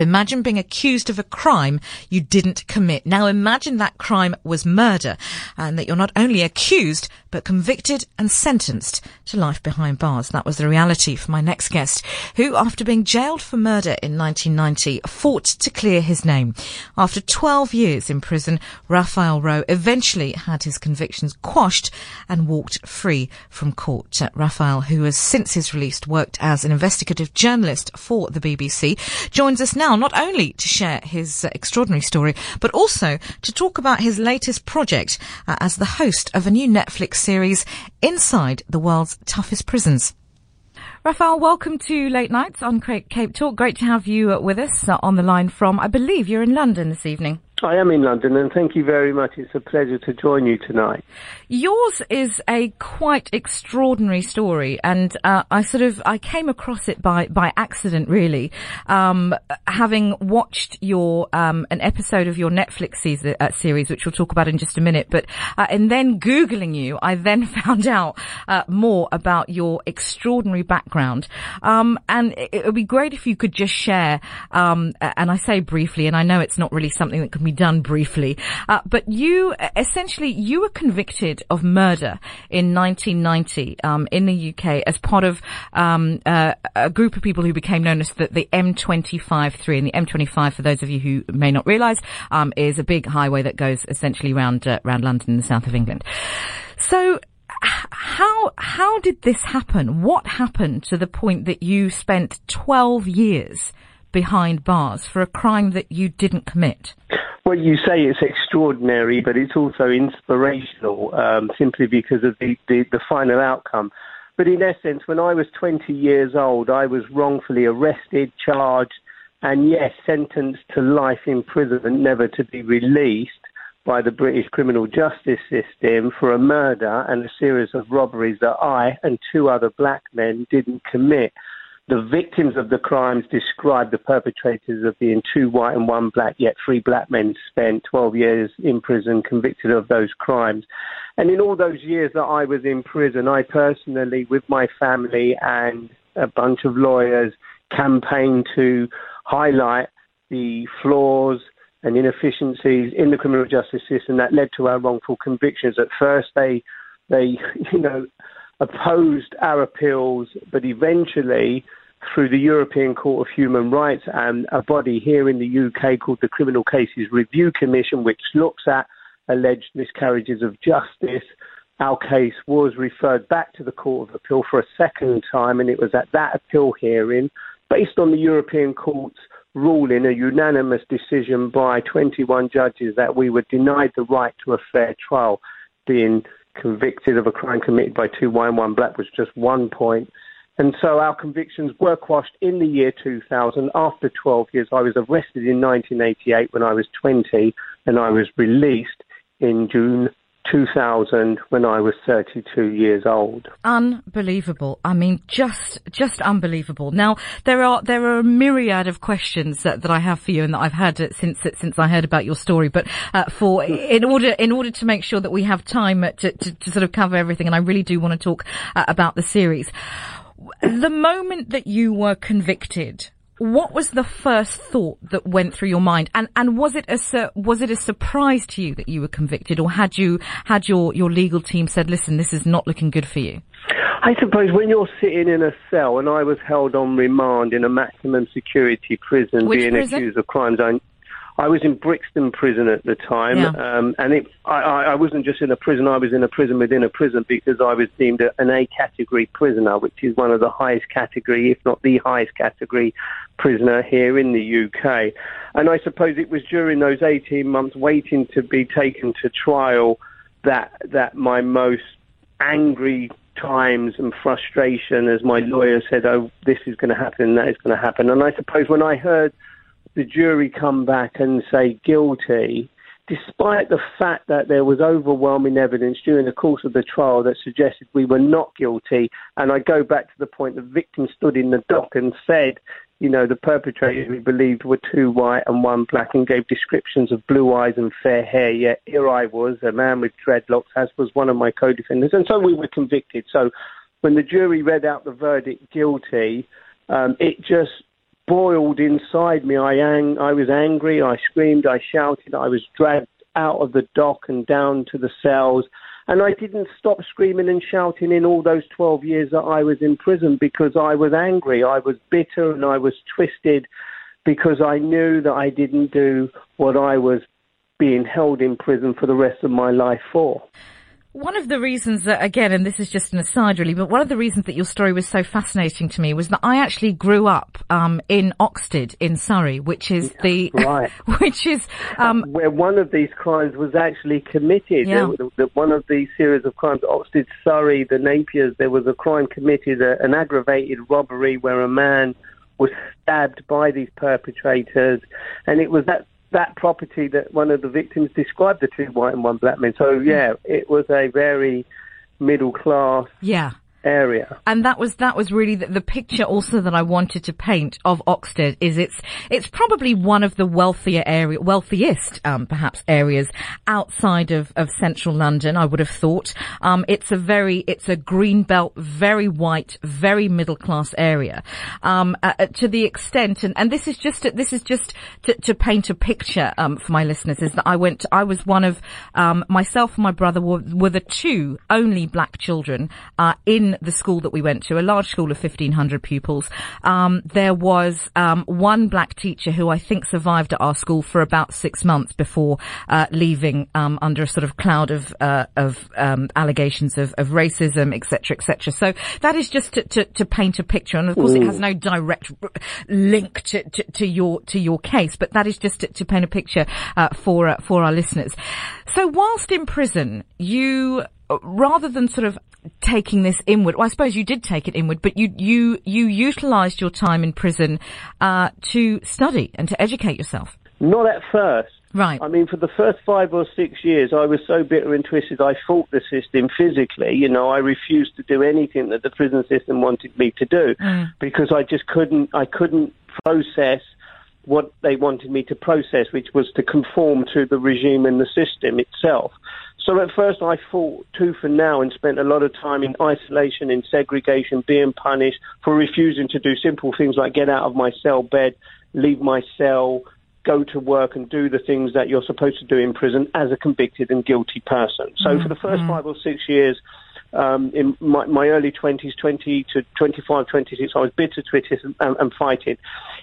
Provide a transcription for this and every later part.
Imagine being accused of a crime you didn't commit. Now imagine that crime was murder and that you're not only accused, but convicted and sentenced to life behind bars. That was the reality for my next guest, who after being jailed for murder in 1990, fought to clear his name. After 12 years in prison, Raphael Rowe eventually had his convictions quashed and walked free from court. Uh, Raphael, who has since his release worked as an investigative journalist for the BBC, joins us now now not only to share his uh, extraordinary story, but also to talk about his latest project uh, as the host of a new Netflix series, Inside the World's Toughest Prisons. Raphael, welcome to Late Nights on Cape Talk. Great to have you uh, with us uh, on the line from, I believe you're in London this evening. I am in London and thank you very much. It's a pleasure to join you tonight. Yours is a quite extraordinary story and uh, I sort of, I came across it by, by accident really, um, having watched your, um, an episode of your Netflix season, uh, series, which we'll talk about in just a minute, but, uh, and then Googling you, I then found out, uh, more about your extraordinary background. Um, and it, it, would be great if you could just share, um, and I say briefly, and I know it's not really something that can be done briefly. Uh, but you, essentially, you were convicted of murder in 1990 um, in the UK as part of um, uh, a group of people who became known as the, the M25-3. And the M25, for those of you who may not realise, um, is a big highway that goes essentially round uh, around London in the south of England. So how how did this happen? What happened to the point that you spent 12 years behind bars for a crime that you didn't commit? Well, you say it's extraordinary, but it's also inspirational um, simply because of the, the, the final outcome. But in essence, when I was 20 years old, I was wrongfully arrested, charged, and yes, sentenced to life imprisonment, never to be released by the British criminal justice system for a murder and a series of robberies that I and two other black men didn't commit. The victims of the crimes described the perpetrators of being two white and one black, yet three black men spent 12 years in prison convicted of those crimes. And in all those years that I was in prison, I personally, with my family and a bunch of lawyers, campaigned to highlight the flaws and inefficiencies in the criminal justice system that led to our wrongful convictions. At first, they, they, you know, opposed our appeals, but eventually through the European Court of Human Rights and a body here in the UK called the Criminal Cases Review Commission, which looks at alleged miscarriages of justice. Our case was referred back to the Court of Appeal for a second time, and it was at that appeal hearing, based on the European Court's ruling, a unanimous decision by 21 judges, that we were denied the right to a fair trial. Being convicted of a crime committed by two white and one black was just one point. And so our convictions were quashed in the year 2000. After 12 years, I was arrested in 1988 when I was 20, and I was released in June 2000 when I was 32 years old. Unbelievable. I mean, just, just unbelievable. Now, there are, there are a myriad of questions that, that I have for you and that I've had since, since I heard about your story. But, uh, for, in order, in order to make sure that we have time to, to, to sort of cover everything, and I really do want to talk uh, about the series the moment that you were convicted, what was the first thought that went through your mind? And and was it a was it a surprise to you that you were convicted, or had you had your your legal team said, "Listen, this is not looking good for you"? I suppose when you're sitting in a cell, and I was held on remand in a maximum security prison, Which being prison? accused of crimes I I was in Brixton prison at the time, Yeah. um, and it, I, I wasn't just in a prison. I was in a prison within a prison because I was deemed an A category prisoner, which is one of the highest category, if not the highest category, prisoner here in the UK. And I suppose it was during those 18 months waiting to be taken to trial that that my most angry times and frustration as my lawyer said, oh, this is going to happen, that is going to happen. And I suppose when I heard the jury come back and say guilty, despite the fact that there was overwhelming evidence during the course of the trial that suggested we were not guilty, and I go back to the point the victim stood in the dock and said, you know, the perpetrators we believed were two white and one black and gave descriptions of blue eyes and fair hair. Yet here I was, a man with dreadlocks, as was one of my co-defendants. And so we were convicted. So when the jury read out the verdict guilty, um, it just boiled inside me. I, ang- I was angry, I screamed, I shouted, I was dragged out of the dock and down to the cells. And I didn't stop screaming and shouting in all those 12 years that I was in prison because I was angry, I was bitter, and I was twisted because I knew that I didn't do what I was being held in prison for the rest of my life for. One of the reasons that, again, and this is just an aside really, but one of the reasons that your story was so fascinating to me was that I actually grew up um, in Oxted in Surrey, which is the right, which is um, where one of these crimes was actually committed. Yeah. The, the, one of these series of crimes, Oxted, Surrey, the Napiers, there was a crime committed, a, an aggravated robbery where a man was stabbed by these perpetrators, and it was that that property that one of the victims described the two white and one black men. So yeah, it was a very middle class yeah area. And that was that was really the, the, picture also that I wanted to paint of Oxted. Is it's it's probably one of the wealthier area, wealthiest um, perhaps areas outside of, of central London. I would have thought. Um, it's a very it's a green belt, very white, very middle class area. Um, uh, uh to the extent, and, and this is just this is just to, to paint a picture um, for my listeners. Is that I went I was one of um, myself and my brother were, were the two only black children uh, in the school that we went to, a large school of 1500 pupils, um, there was um, one black teacher who I think survived at our school for about six months before uh, leaving um, under a sort of cloud of uh, of um, allegations of, of racism, etc., etc. So that is just to, to, to, paint a picture, and of course, Ooh. it has no direct link to, to, to, your to your case, but that is just to, to paint a picture uh, for uh, for our listeners. So whilst in prison, you rather than sort of taking this inward, well, I suppose you did take it inward, but you you you utilised your time in prison uh, to study and to educate yourself. Not at first. Right. I mean, for the first five or six years, I was so bitter and twisted. I fought the system physically. You know, I refused to do anything that the prison system wanted me to do mm. because I just couldn't. I couldn't process what they wanted me to process, which was to conform to the regime and the system itself. So at first I fought tooth and nail and spent a lot of time in isolation, in segregation, being punished for refusing to do simple things like get out of my cell bed, leave my cell, go to work and do the things that you're supposed to do in prison as a convicted and guilty person. So mm-hmm. for the 1st mm-hmm. five or six years, um, in my, my, early 20s, 20 to 25, 26, I was bitter, twisted and, and fighting.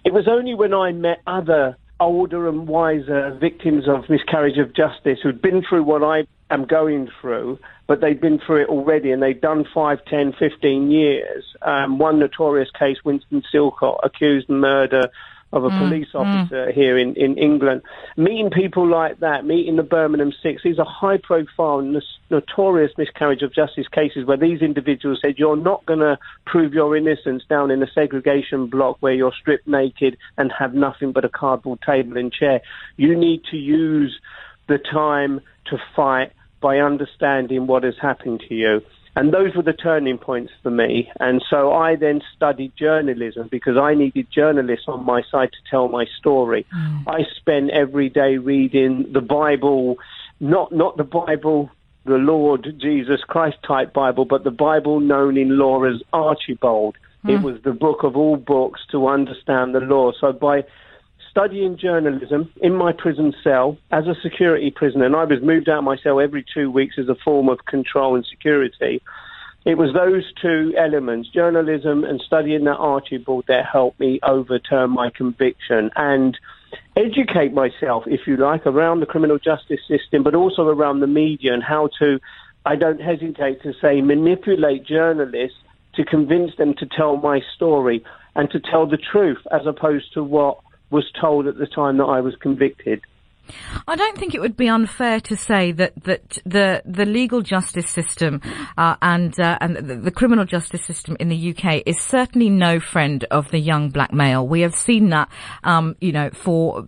It was only when I met other older and wiser victims of miscarriage of justice who'd been through what I am going through, but they've been through it already and they've done 5, 10, 15 years. Um, one notorious case, Winston Silcott, accused murder of a mm, police mm. officer mm. here in, in England. Meeting people like that, meeting the Birmingham Six, these are high profile, notorious miscarriage of justice cases where these individuals said, You're not going to prove your innocence down in a segregation block where you're stripped naked and have nothing but a cardboard table and chair. You need to use the time to fight by understanding what has happened to you. And those were the turning points for me. And so I then studied journalism because I needed journalists on my side to tell my story. Mm. I spent every day reading the Bible, not, not the Bible, the Lord Jesus Christ type Bible, but the Bible known in law as Archbold. Mm. It was the book of all books to understand the law. So by studying journalism in my prison cell as a security prisoner, and I was moved out of my cell every two weeks as a form of control and security. It was those two elements, journalism and studying that Archbold, that helped me overturn my conviction and educate myself, if you like, around the criminal justice system, but also around the media and how to, I don't hesitate to say, manipulate journalists to convince them to tell my story and to tell the truth as opposed to what was told at the time that I was convicted. I don't think it would be unfair to say that that the the legal justice system uh, and uh, and the, the, criminal justice system in the UK is certainly no friend of the young black male. We have seen that, um, you know, for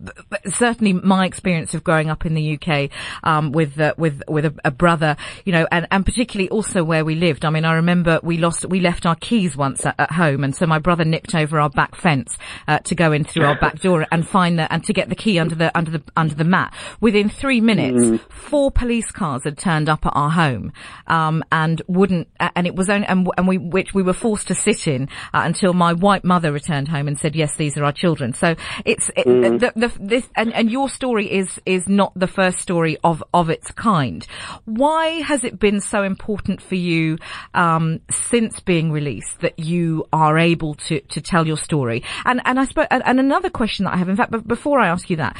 certainly my experience of growing up in the UK um, with uh, with with a, a, brother, you know, and, and particularly also where we lived. I mean, I remember we lost we left our keys once at, at home, and so my brother nipped over our back fence uh, to go in through our back door and find the and to get the key under the under the under the mat, within three minutes, mm. four police cars had turned up at our home, um, and wouldn't, and it was only, and, and we, which we were forced to sit in uh, until my white mother returned home and said, yes, these are our children. So it's, it, mm. the, the, this, and, and your story is, is not the first story of, of its kind. Why has it been so important for you, um, since being released that you are able to, to tell your story? And, and I suppose, and, and another question that I have, in fact, but before I ask you that,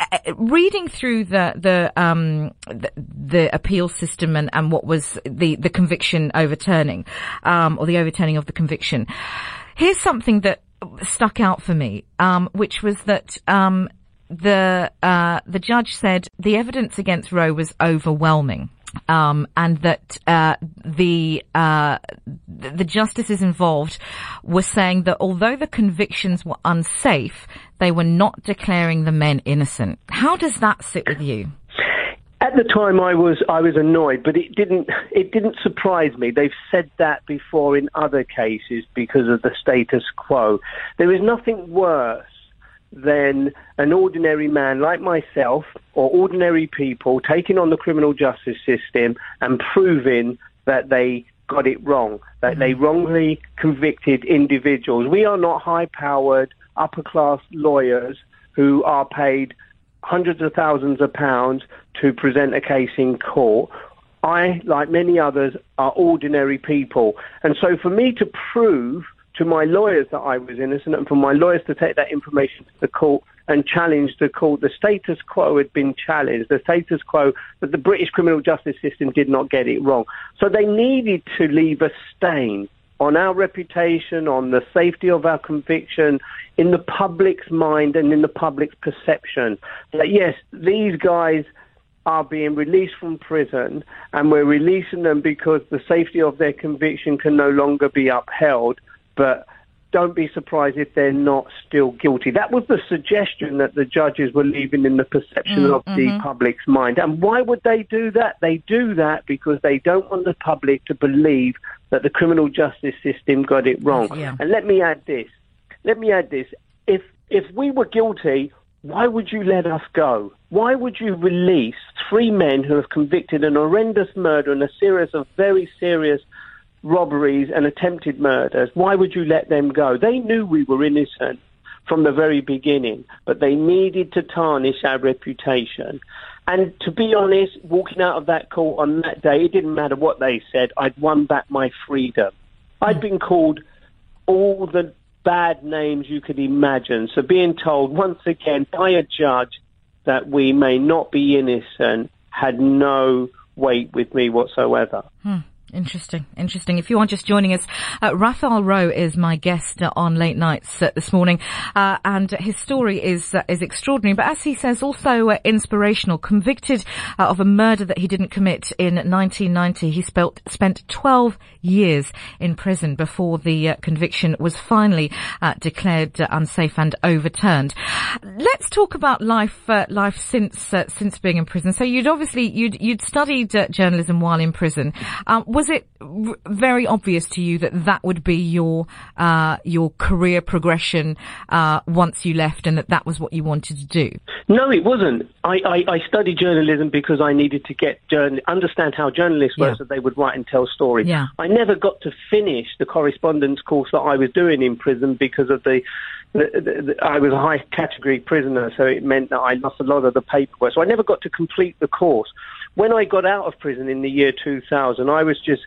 uh, reading through the, the, um, the, the appeal system and, and what was the, the conviction overturning, um, or the overturning of the conviction, here's something that stuck out for me, um, which was that, um, the, uh, the judge said the evidence against Rowe was overwhelming um, and that uh, the uh, the justices involved were saying that although the convictions were unsafe, they were not declaring the men innocent. How does that sit with you? At the time, I was I was annoyed, but it didn't it didn't surprise me. They've said that before in other cases because of the status quo. There is nothing worse than an ordinary man like myself or ordinary people taking on the criminal justice system and proving that they got it wrong, that mm-hmm. they wrongly convicted individuals. We are not high powered, upper class lawyers who are paid hundreds of thousands of pounds to present a case in court. I, like many others, are ordinary people. And so for me to prove to my lawyers that I was innocent and for my lawyers to take that information to the court and challenge the court. The status quo had been challenged, the status quo that the British criminal justice system did not get it wrong. So they needed to leave a stain on our reputation, on the safety of our conviction, in the public's mind and in the public's perception that yes, these guys are being released from prison and we're releasing them because the safety of their conviction can no longer be upheld but don't be surprised if they're not still guilty. That was the suggestion that the judges were leaving in the perception mm, of mm-hmm. the public's mind. And why would they do that? They do that because they don't want the public to believe that the criminal justice system got it wrong. Yeah. And let me add this. Let me add this. If if we were guilty, why would you let us go? Why would you release three men who have convicted an horrendous murder and a series of very serious robberies and attempted murders. Why would you let them go? They knew we were innocent from the very beginning, but they needed to tarnish our reputation. And to be honest, walking out of that court on that day, it didn't matter what they said, I'd won back my freedom. I'd been called all the bad names you could imagine. So being told once again by a judge that we may not be innocent had no weight with me whatsoever. Hmm. Interesting, interesting. If you are just joining us, uh, Raphael Rowe is my guest uh, on late nights uh, this morning, uh, and his story is uh, is extraordinary. But as he says, also inspirational. Convicted of a murder that he didn't commit in 1990, he spent spent 12 years in prison before the conviction was finally declared unsafe and overturned. Let's talk about life life since since being in prison. So you'd obviously you'd you'd studied journalism while in prison. Um, was it r- very obvious to you that that would be your uh, your career progression uh, once you left, and that that was what you wanted to do? No, it wasn't. I, I, I studied journalism because I needed to get journal- understand how journalists work, yeah. so they would write and tell stories. Yeah. I never got to finish the correspondence course that I was doing in prison because of the the, the, the, I was a high category prisoner, so it meant that I lost a lot of the paperwork. So I never got to complete the course when I got out of prison in the year 2000, I was just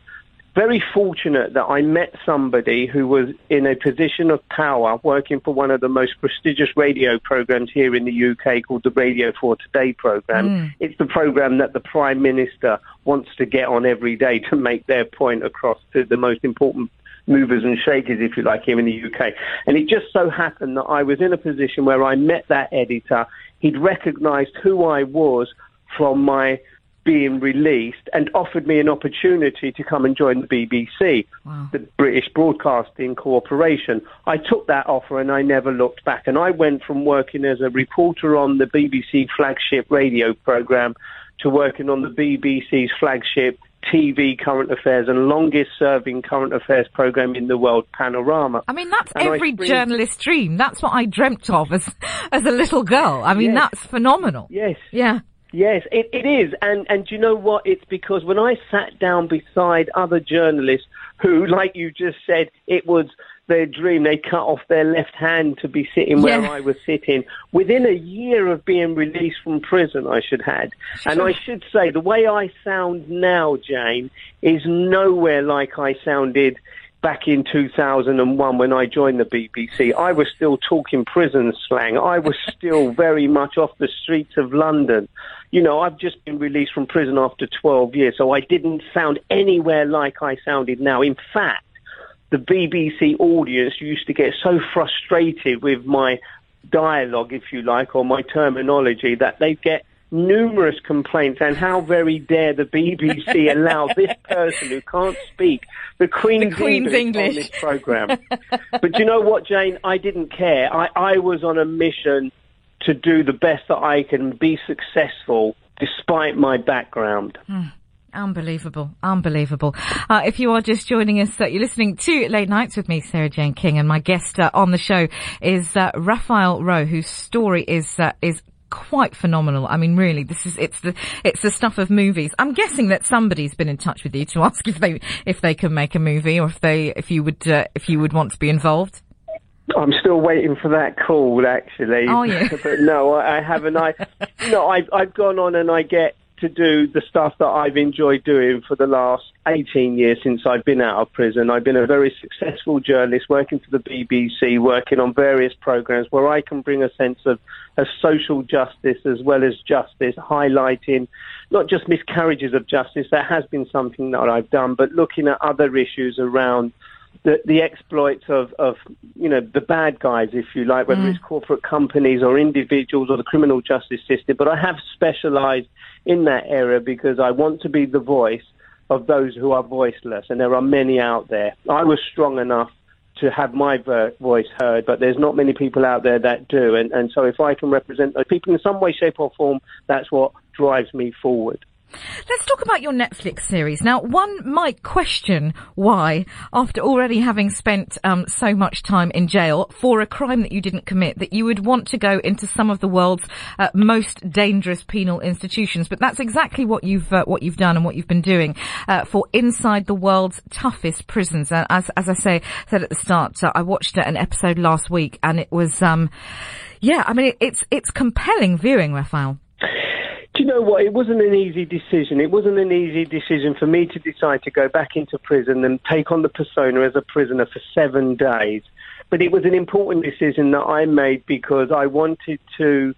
very fortunate that I met somebody who was in a position of power working for one of the most prestigious radio programs here in the UK called the Radio 4 Today program. Mm. It's the program that the Prime Minister wants to get on every day to make their point across to the most important movers and shakers, if you like, here in the UK. And it just so happened that I was in a position where I met that editor. He'd recognized who I was from my being released and offered me an opportunity to come and join the BBC, wow. the British Broadcasting Corporation. I took that offer and I never looked back. And I went from working as a reporter on the BBC flagship radio programme to working on the BBC's flagship TV current affairs and longest serving current affairs program in the world, Panorama. I mean, that's and every journalist's dream. That's what I dreamt of as, as a little girl. I mean, yes. that's phenomenal. Yes. Yeah. Yes, it, it is. And, and do you know what? It's because when I sat down beside other journalists who, like you just said, it was their dream. They cut off their left hand to be sitting where yeah. I was sitting. Within a year of being released from prison, I should had. And I should say, the way I sound now, Jayne, is nowhere like I sounded back in 2001 when I joined the BBC. I was still talking prison slang. I was still very much off the streets of London. You know, I've just been released from prison after 12 years, so I didn't sound anywhere like I sounded now. In fact, the BBC audience used to get so frustrated with my dialogue, if you like, or my terminology that they get numerous complaints and how very dare the BBC allow this person who can't speak the Queen's, the Queen's English, English, on this program. but you know what, Jayne? I didn't care. I, I was on a mission to do the best that I can, be successful despite my background. Mm. Unbelievable, unbelievable. Uh, if you are just joining us, uh, you're listening to Late Nights with me, Sara-Jayne King, and my guest uh, on the show is uh, Raphael Rowe, whose story is uh, is quite phenomenal. I mean, really, this is it's the it's the stuff of movies. I'm guessing that somebody's been in touch with you to ask if they if they can make a movie or if they if you would uh, if you would want to be involved. I'm still waiting for that call, actually. Are you? but no, I haven't. I, you know, I've I've gone on and I get to do the stuff that I've enjoyed doing for the last 18 years since I've been out of prison. I've been a very successful journalist working for the BBC, working on various programs where I can bring a sense of, of social justice as well as justice, highlighting not just miscarriages of justice, that has been something that I've done, but looking at other issues around the, the exploits of, of, you know, the bad guys, if you like, whether mm. it's corporate companies or individuals or the criminal justice system. But I have specialized in that area because I want to be the voice of those who are voiceless, and there are many out there. I was strong enough to have my voice heard, but there's not many people out there that do. And, and so if I can represent those people in some way, shape or form, that's what drives me forward. Let's talk about your Netflix series. Now, one might question why, after already having spent um, so much time in jail for a crime that you didn't commit, that you would want to go into some of the world's uh, most dangerous penal institutions. But that's exactly what you've uh, what you've done and what you've been doing uh, for inside the world's toughest prisons. And as as I say said at the start, uh, I watched an episode last week, and it was um, yeah, I mean it, it's it's compelling viewing, Raphael. You know what? It wasn't an easy decision. It wasn't an easy decision for me to decide to go back into prison and take on the persona as a prisoner for seven days. But it was an important decision that I made because I wanted to,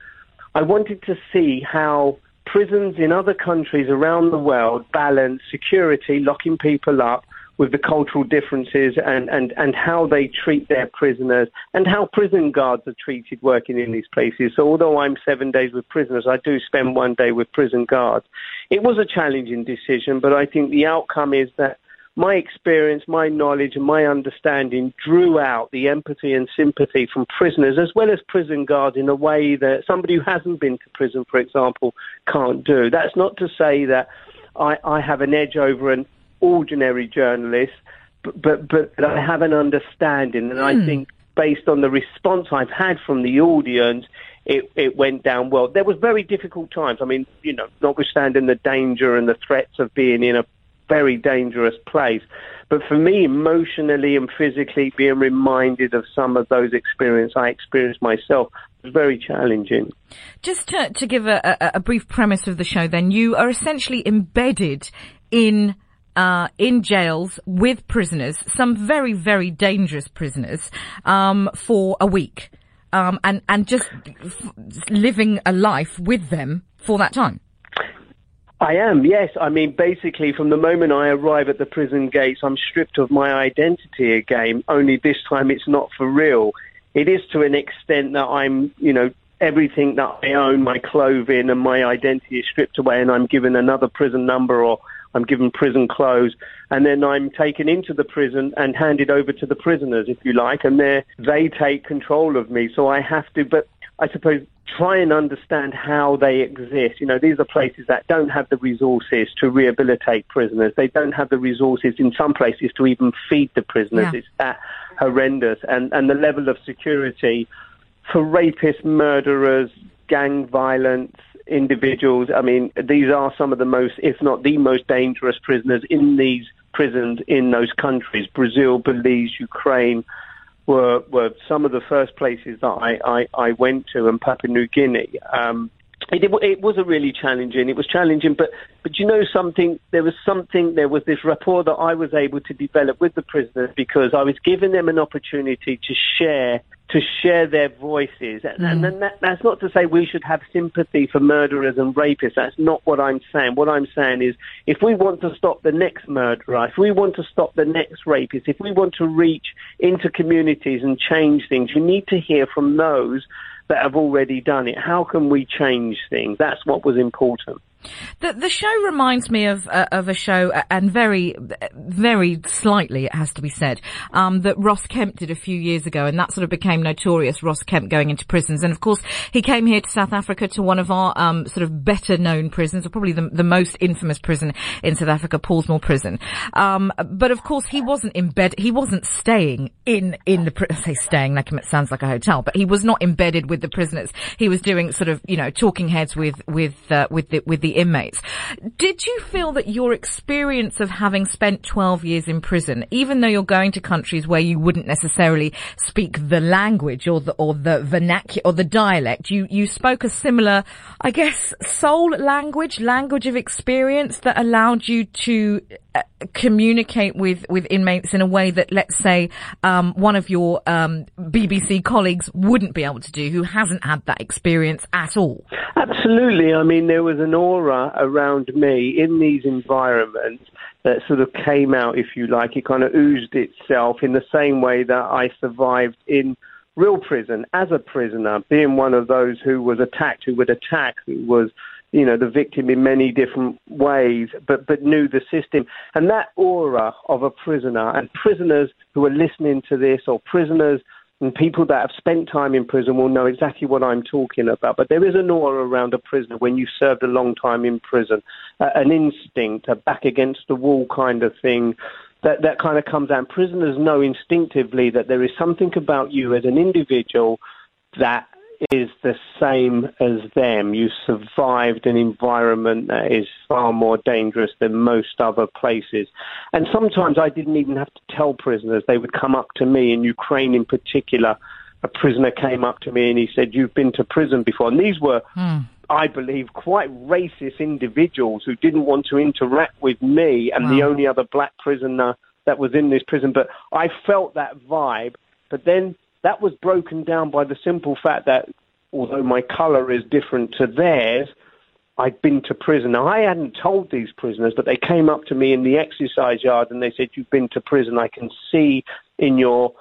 I wanted to see how prisons in other countries around the world balance security, locking people up, with the cultural differences and, and, and how they treat their prisoners and how prison guards are treated working in these places. So although I'm seven days with prisoners, I do spend one day with prison guards. It was a challenging decision, but I think the outcome is that my experience, my knowledge, and my understanding drew out the empathy and sympathy from prisoners as well as prison guards in a way that somebody who hasn't been to prison, for example, can't do. That's not to say that I, I have an edge over an ordinary journalist, but, but, but I have an understanding. And mm. I hmm. think based on the response I've had from the audience, it, it went down well. There was very difficult times. I mean, you know, notwithstanding the danger and the threats of being in a very dangerous place. But for me, emotionally and physically, being reminded of some of those experiences I experienced myself was very challenging. Just to, to give a, a, a brief premise of the show, then, you are essentially embedded in uh, in jails with prisoners, some very, very dangerous prisoners, um, for a week, um, and and just living a life with them for that time. I am, yes. I mean, basically, from the moment I arrive at the prison gates, I'm stripped of my identity again. Only this time, it's not for real. It is to an extent that I'm, you know, everything that I own, my clothing and my identity is stripped away, and I'm given another prison number or I'm given prison clothes, and then I'm taken into the prison and handed over to the prisoners, if you like, and they they take control of me. So I have to, but I suppose try and understand how they exist. You know, these are places that don't have the resources to rehabilitate prisoners. They don't have the resources in some places to even feed the prisoners. Yeah. It's that horrendous. And, and the level of security for rapists, murderers, gang violence, individuals. I mean, these are some of the most, if not the most dangerous prisoners in these prisons in those countries. Brazil, Belize, Ukraine, were were some of the first places that I, I, I went to, and Papua New Guinea. Um, it, it, was a really challenging. It was challenging, but but you know something. There was something. There was this rapport that I was able to develop with the prisoners because I was giving them an opportunity to share to share their voices. And, mm. and that, that's not to say we should have sympathy for murderers and rapists. That's not what I'm saying. What I'm saying is if we want to stop the next murderer, if we want to stop the next rapist, if we want to reach into communities and change things, we need to hear from those that have already done it. How can we change things? That's what was important. The the show reminds me of uh, of a show, uh, and very very slightly, it has to be said, um, that Ross Kemp did a few years ago, and that sort of became notorious. Ross Kemp going into prisons, and of course he came here to South Africa to one of our um, sort of better known prisons, or probably the, the most infamous prison in South Africa, Pollsmoor Prison. Um, but of course he wasn't embedded. He wasn't staying in in the I say staying like it sounds like a hotel, but he was not embedded with the prisoners. He was doing sort of you know talking heads with with uh, with the with the inmates. Did you feel that your experience of having spent 12 years in prison, even though you're going to countries where you wouldn't necessarily speak the language or the, or the vernacular or the dialect, you, you spoke a similar, I guess, soul language, language of experience that allowed you to uh, communicate with, with inmates in a way that, let's say, um, one of your um, BBC colleagues wouldn't be able to do, who hasn't had that experience at all? Absolutely. I mean, there was an aura around me in these environments that sort of came out, if you like. It kind of oozed itself in the same way that I survived in real prison as a prisoner, being one of those who was attacked, who would attack, who was you know, the victim in many different ways, but, but knew the system. And that aura of a prisoner and prisoners who are listening to this or prisoners and people that have spent time in prison will know exactly what I'm talking about. But there is an aura around a prisoner when you've served a long time in prison, uh, an instinct, a back against the wall kind of thing. That, that kind of comes out. Prisoners know instinctively that there is something about you as an individual that is the same as them. You survived an environment that is far more dangerous than most other places. And sometimes I didn't even have to tell prisoners. They would come up to me, in Ukraine in particular. A prisoner came up to me and he said, You've been to prison before. And these were, mm. I believe, quite racist individuals who didn't want to interact with me and wow. the only other black prisoner that was in this prison. But I felt that vibe. But then that was broken down by the simple fact that although my colour is different to theirs, I'd been to prison. Now, I hadn't told these prisoners, but they came up to me in the exercise yard and they said, You've been to prison. I can see in your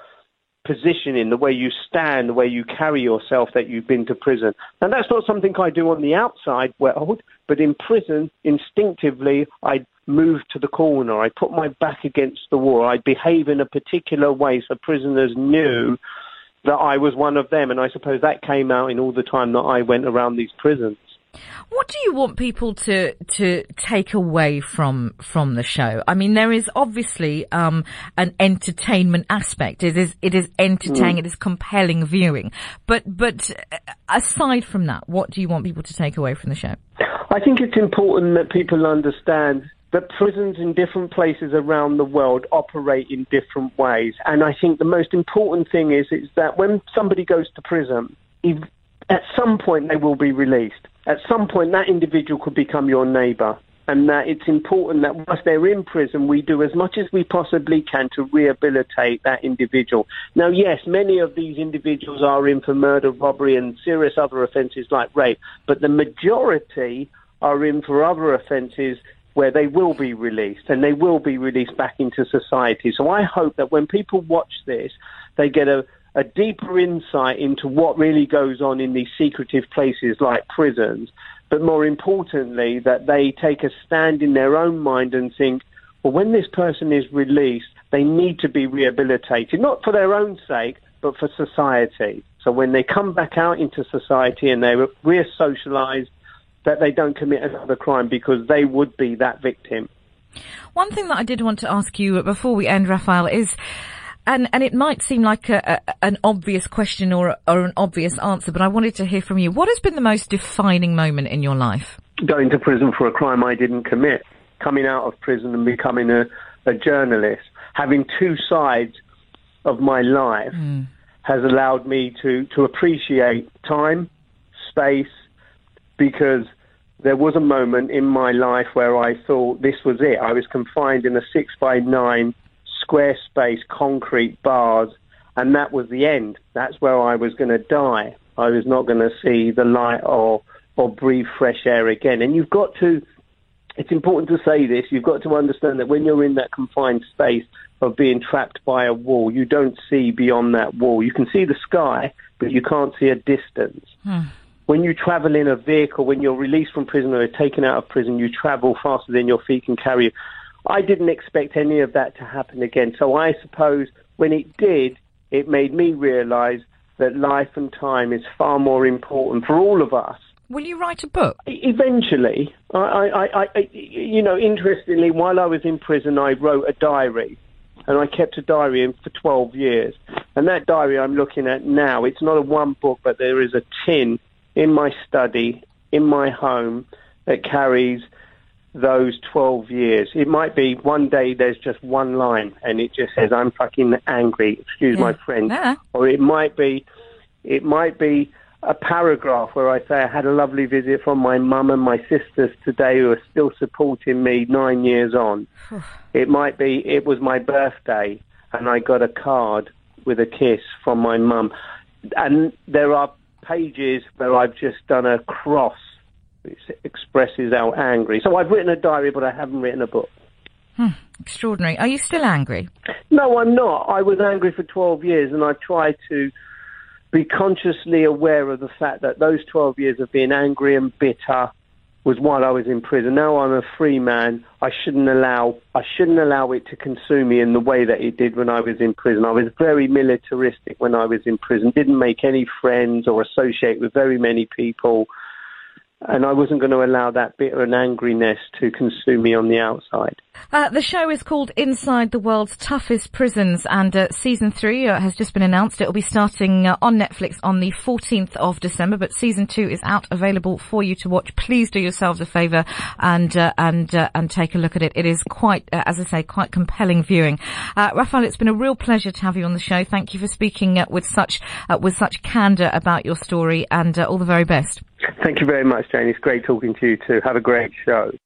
positioning, the way you stand, the way you carry yourself, that you've been to prison. And that's not something I do on the outside world, but in prison, instinctively, I move to the corner. I put my back against the wall. I behave in a particular way so prisoners knew that I was one of them. And I suppose that came out in all the time that I went around these prisons. What do you want people to to take away from from the show? I mean, there is obviously um, an entertainment aspect. It is it is entertaining. Mm. It is compelling viewing. But but uh, aside from that, what do you want people to take away from the show? I think it's important that people understand that prisons in different places around the world operate in different ways. And I think the most important thing is, is that when somebody goes to prison, if, at some point they will be released. At some point, that individual could become your neighbour. And that it's important that whilst they're in prison, we do as much as we possibly can to rehabilitate that individual. Now, yes, many of these individuals are in for murder, robbery, and serious other offences like rape, but the majority are in for other offences where they will be released and they will be released back into society. So I hope that when people watch this, they get a, a deeper insight into what really goes on in these secretive places like prisons, but more importantly, that they take a stand in their own mind and think, well, when this person is released, they need to be rehabilitated, not for their own sake, but for society. So when they come back out into society and they're we're socialized, that they don't commit another crime because they would be that victim. One thing that I did want to ask you before we end, Raphael, is and and it might seem like a, a, an obvious question or or an obvious answer, but I wanted to hear from you. What has been the most defining moment in your life? Going to prison for a crime I didn't commit, coming out of prison and becoming a, a journalist, having two sides of my life mm. has allowed me to to appreciate time, space, because there was a moment in my life where I thought this was it. I was confined in a six by nine square space, concrete bars, and that was the end. That's where I was going to die. I was not going to see the light or or breathe fresh air again. And you've got to. It's important to say this. You've got to understand that when you're in that confined space of being trapped by a wall, you don't see beyond that wall. You can see the sky, but you can't see a distance. Hmm when you travel in a vehicle, when you're released from prison or taken out of prison, you travel faster than your feet can carry you. I didn't expect any of that to happen again. So I suppose when it did, it made me realize that life and time is far more important for all of us. Will you write a book? Eventually. I, I, I, you know, interestingly, while I was in prison, I wrote a diary. And I kept a diary in for 12 years. And that diary I'm looking at now, it's not a one book, but there is a tin in my study, in my home, that carries those 12 years. It might be one day there's just one line and it just says, I'm fucking angry, excuse yeah. my French. Yeah. Or it might be, it might be a paragraph where I say I had a lovely visit from my mum and my sisters today who are still supporting me nine years on. it might be, it was my birthday and I got a card with a kiss from my mum. And there are pages where I've just done a cross which expresses how angry. So I've written a diary, but I haven't written a book. Hmm, extraordinary. Are you still angry? No, I'm not. I was angry for 12 years, and I've tried to be consciously aware of the fact that those 12 years of being angry and bitter was while I was in prison. Now I'm a free man. I shouldn't allow I shouldn't allow it to consume me in the way that it did when I was in prison. I was very militaristic when I was in prison. Didn't make any friends or associate with very many people and I wasn't going to allow that bitter and angriness to consume me on the outside. Uh, the show is called Inside the World's Toughest Prisons, and uh, season three uh, has just been announced. It will be starting uh, on Netflix on the 14th of December, but season two is out, available for you to watch. Please do yourselves a favour and uh, and uh, and take a look at it. It is quite, as I say, quite compelling viewing. Raphael, it's been a real pleasure to have you on the show. Thank you for speaking with such with such candour about your story, and all the very best. Thank you very much, Jayne. It's great talking to you too. Have a great show.